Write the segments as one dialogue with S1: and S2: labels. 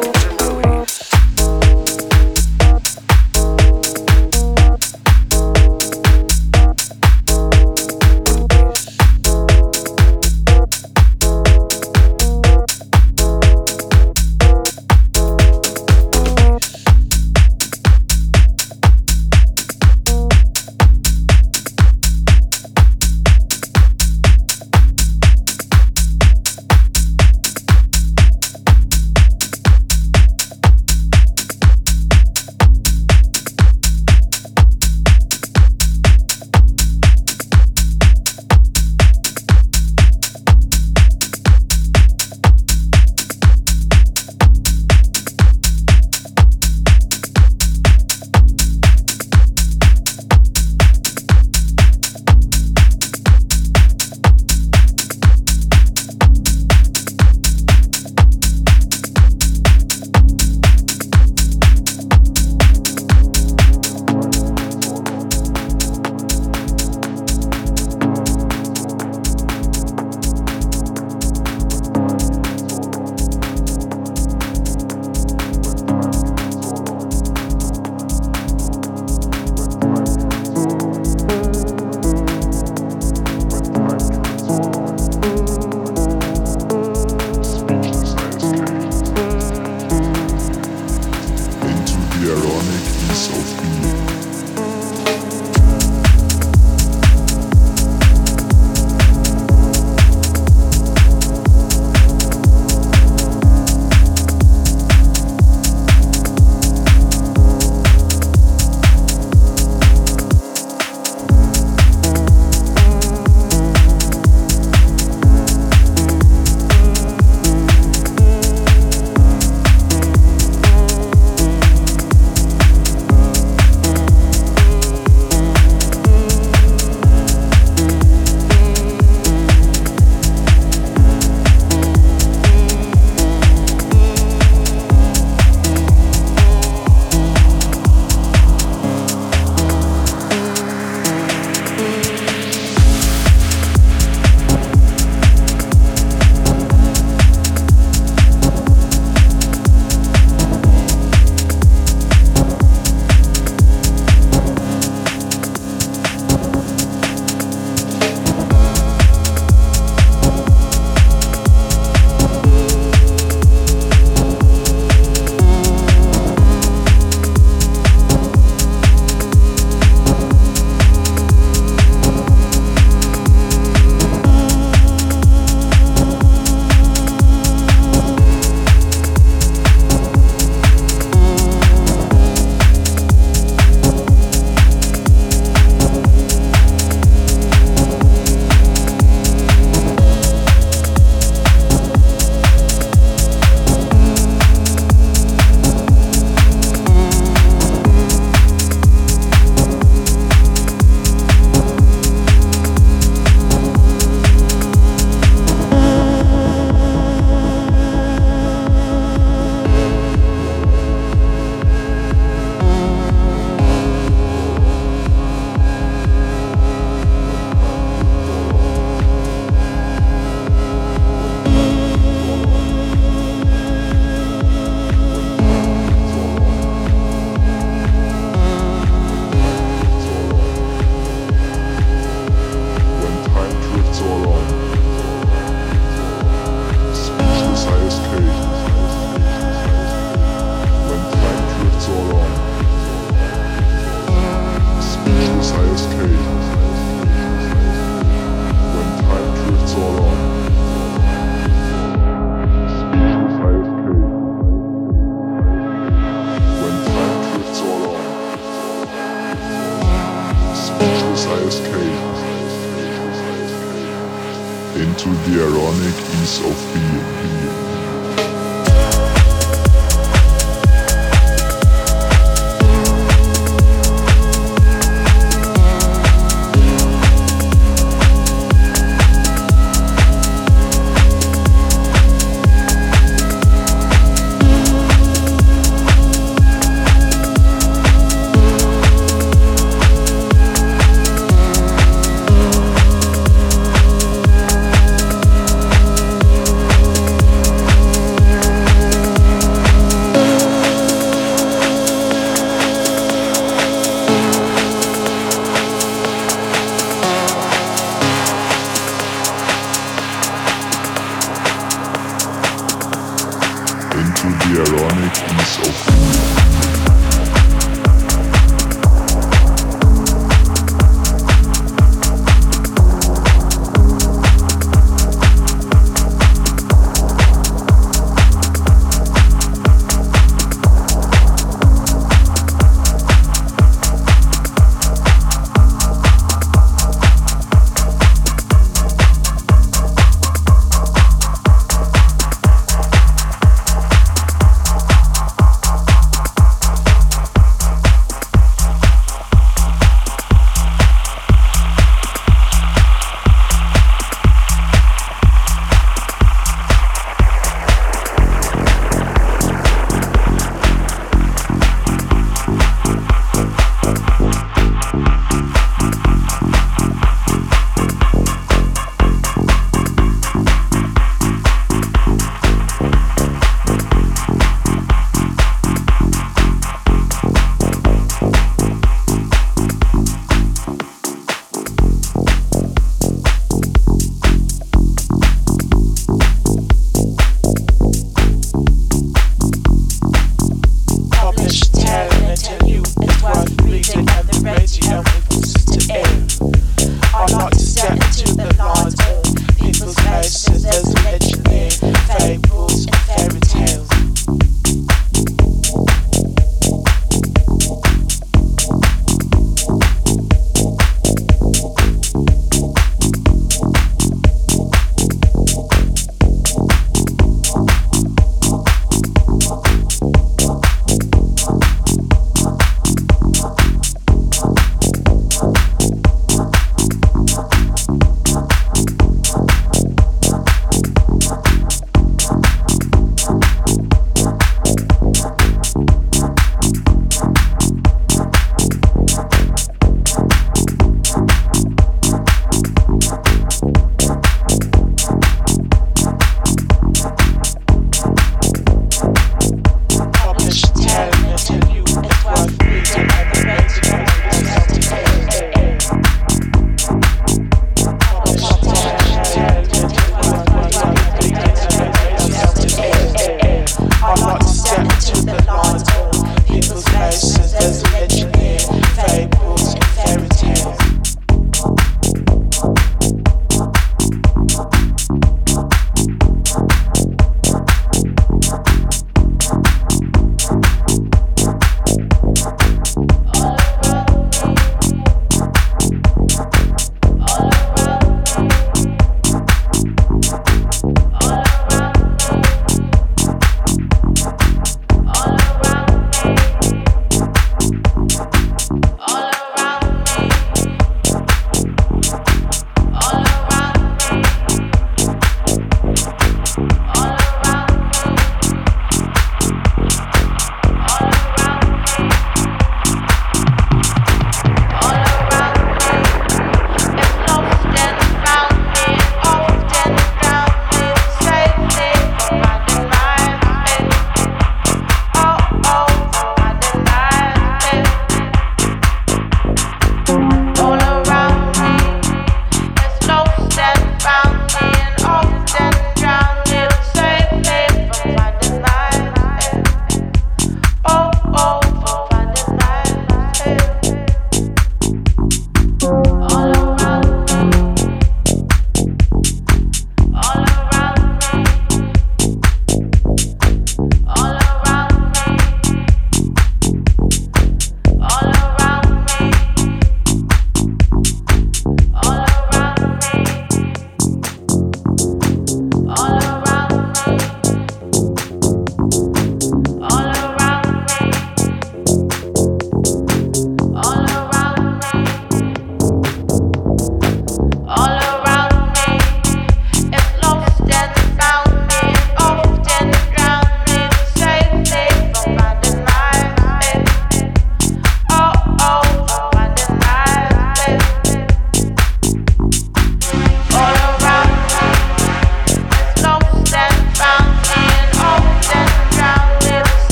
S1: Podcast.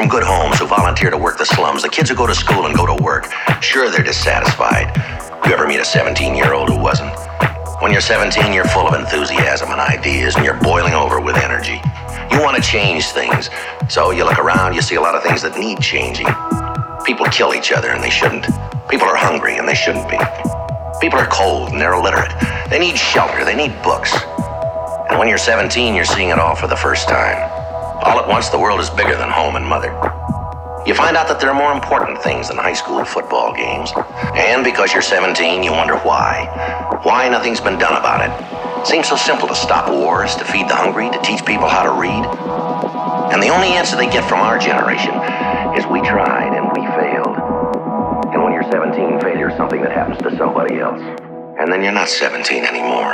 S1: From good homes who volunteer to work the slums, the kids who go to school and go to work. Sure, they're dissatisfied. You ever meet a 17 year old who wasn't? When you're 17, you're full of enthusiasm and ideas, and you're boiling over with energy. You want to change things. So you look around, you see a lot of things that need changing. People kill each other, and they shouldn't. People are hungry, and they shouldn't be. People are cold, and they're illiterate. They need shelter, they need books. And when you're 17, you're seeing it all for the first time. All at once, the world is bigger than home and mother. You find out that there are more important things than high school football games. And because you're 17, you wonder why. Why nothing's been done about it. Seems so simple to stop wars, to feed the hungry, to teach people how to read. And the only answer they get from our generation is we tried and we failed. And when you're 17, failure is something that happens to somebody else. And then you're not 17 anymore.